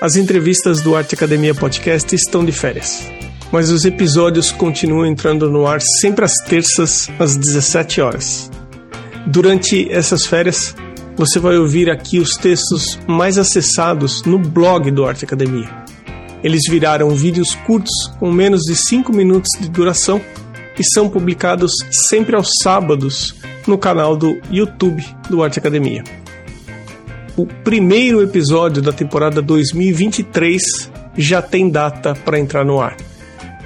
As entrevistas do Arte Academia Podcast estão de férias, mas os episódios continuam entrando no ar sempre às terças, às 17 horas. Durante essas férias, você vai ouvir aqui os textos mais acessados no blog do Arte Academia. Eles viraram vídeos curtos com menos de 5 minutos de duração e são publicados sempre aos sábados no canal do YouTube do Arte Academia o primeiro episódio da temporada 2023 já tem data para entrar no ar.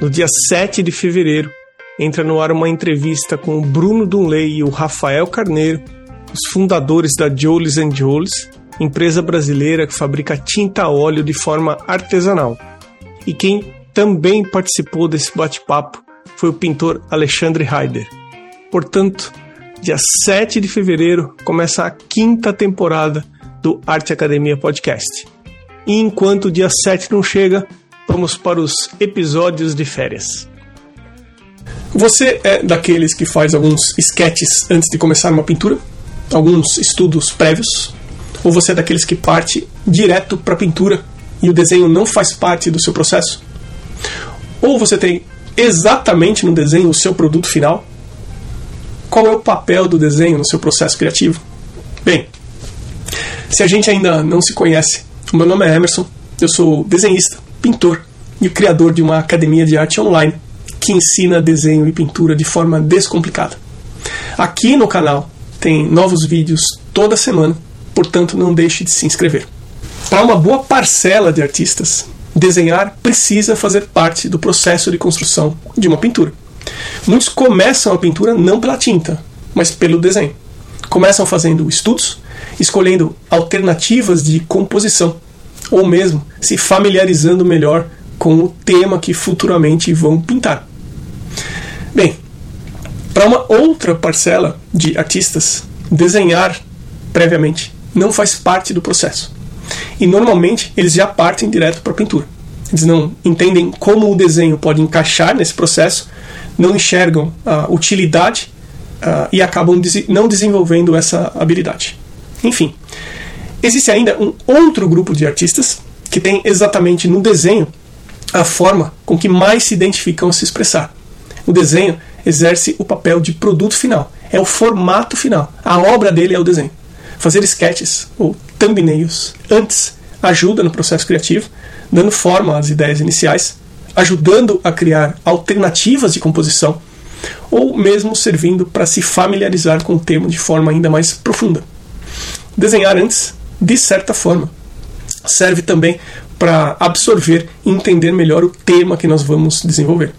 No dia 7 de fevereiro, entra no ar uma entrevista com o Bruno Dunley e o Rafael Carneiro, os fundadores da Jolis Jolis, empresa brasileira que fabrica tinta a óleo de forma artesanal. E quem também participou desse bate-papo foi o pintor Alexandre Heider. Portanto, dia 7 de fevereiro começa a quinta temporada do Arte Academia Podcast. E enquanto o dia 7 não chega, vamos para os episódios de férias. Você é daqueles que faz alguns sketches antes de começar uma pintura? Alguns estudos prévios? Ou você é daqueles que parte direto para a pintura e o desenho não faz parte do seu processo? Ou você tem exatamente no desenho o seu produto final? Qual é o papel do desenho no seu processo criativo? Bem, se a gente ainda não se conhece, o meu nome é Emerson, eu sou desenhista, pintor e criador de uma academia de arte online que ensina desenho e pintura de forma descomplicada. Aqui no canal tem novos vídeos toda semana, portanto não deixe de se inscrever. Para uma boa parcela de artistas, desenhar precisa fazer parte do processo de construção de uma pintura. Muitos começam a pintura não pela tinta, mas pelo desenho. Começam fazendo estudos, escolhendo alternativas de composição, ou mesmo se familiarizando melhor com o tema que futuramente vão pintar. Bem, para uma outra parcela de artistas, desenhar previamente não faz parte do processo. E normalmente eles já partem direto para a pintura. Eles não entendem como o desenho pode encaixar nesse processo, não enxergam a utilidade uh, e acabam não desenvolvendo essa habilidade. Enfim, existe ainda um outro grupo de artistas que tem exatamente no desenho a forma com que mais se identificam a se expressar. O desenho exerce o papel de produto final, é o formato final. A obra dele é o desenho. Fazer sketches ou thumbnails antes ajuda no processo criativo, dando forma às ideias iniciais, ajudando a criar alternativas de composição ou mesmo servindo para se familiarizar com o tema de forma ainda mais profunda. Desenhar antes, de certa forma, serve também para absorver e entender melhor o tema que nós vamos desenvolver.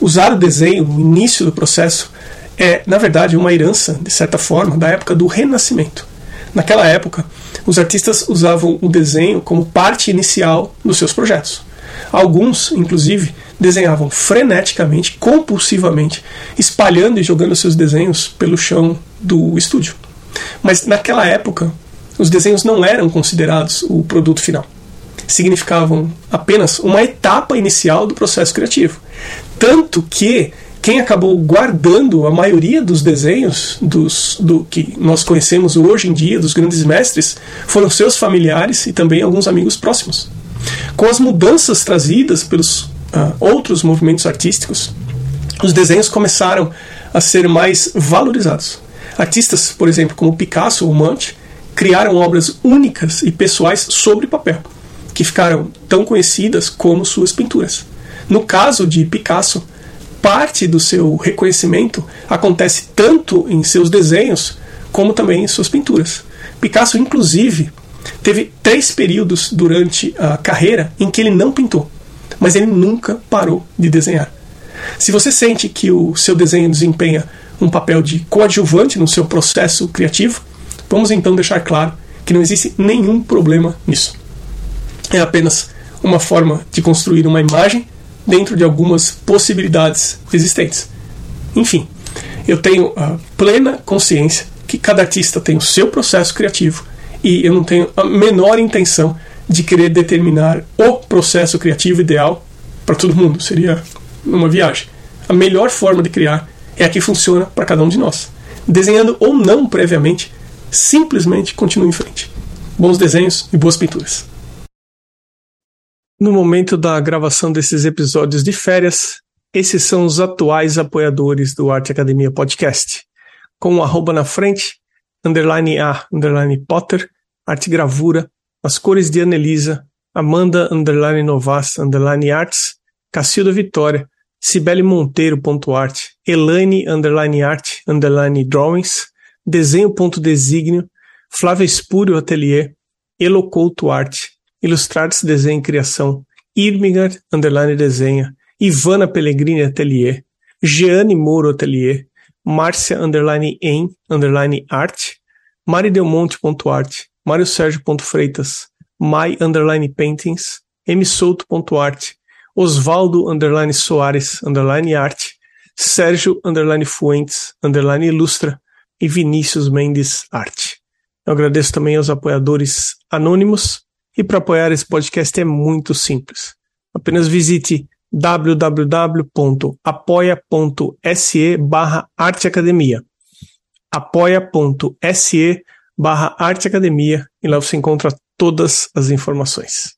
Usar o desenho no início do processo é, na verdade, uma herança, de certa forma, da época do Renascimento. Naquela época, os artistas usavam o desenho como parte inicial dos seus projetos. Alguns, inclusive, desenhavam freneticamente, compulsivamente, espalhando e jogando seus desenhos pelo chão do estúdio. Mas naquela época, os desenhos não eram considerados o produto final. Significavam apenas uma etapa inicial do processo criativo. Tanto que quem acabou guardando a maioria dos desenhos dos, do que nós conhecemos hoje em dia, dos grandes mestres, foram seus familiares e também alguns amigos próximos. Com as mudanças trazidas pelos uh, outros movimentos artísticos, os desenhos começaram a ser mais valorizados. Artistas, por exemplo, como Picasso ou Munch, criaram obras únicas e pessoais sobre papel, que ficaram tão conhecidas como suas pinturas. No caso de Picasso, parte do seu reconhecimento acontece tanto em seus desenhos como também em suas pinturas. Picasso, inclusive, teve três períodos durante a carreira em que ele não pintou, mas ele nunca parou de desenhar. Se você sente que o seu desenho desempenha um papel de coadjuvante no seu processo criativo, vamos então deixar claro que não existe nenhum problema nisso. É apenas uma forma de construir uma imagem dentro de algumas possibilidades existentes. Enfim, eu tenho a plena consciência que cada artista tem o seu processo criativo e eu não tenho a menor intenção de querer determinar o processo criativo ideal para todo mundo. Seria uma viagem. A melhor forma de criar é a que funciona para cada um de nós. Desenhando ou não previamente, simplesmente continue em frente. Bons desenhos e boas pinturas. No momento da gravação desses episódios de férias, esses são os atuais apoiadores do Arte Academia Podcast. Com o um arroba na frente, underline A, underline Potter, arte gravura, as cores de Anelisa, Amanda, underline Novas, underline Arts, Cacilda Vitória, Cibele Monteiro.art, Elaine, underline art, underline drawings, desenho.designio, Flávia Espúrio Atelier, Elocouto Arte, Ilustrados Desenho e Criação, Irmigar, underline desenha, Ivana Pellegrini Atelier, Jeane Moro Atelier, Márcia, underline em, underline art, maridelmonte.art, Mário Sérgio.freitas, my, underline paintings, msouto.art, Osvaldo, underline Soares, underline art, Sérgio, underline Fuentes, underline ilustra e Vinícius Mendes Arte. Eu agradeço também aos apoiadores anônimos e para apoiar esse podcast é muito simples. Apenas visite www.apoia.se barra arteacademia apoia.se barra arteacademia e lá você encontra todas as informações.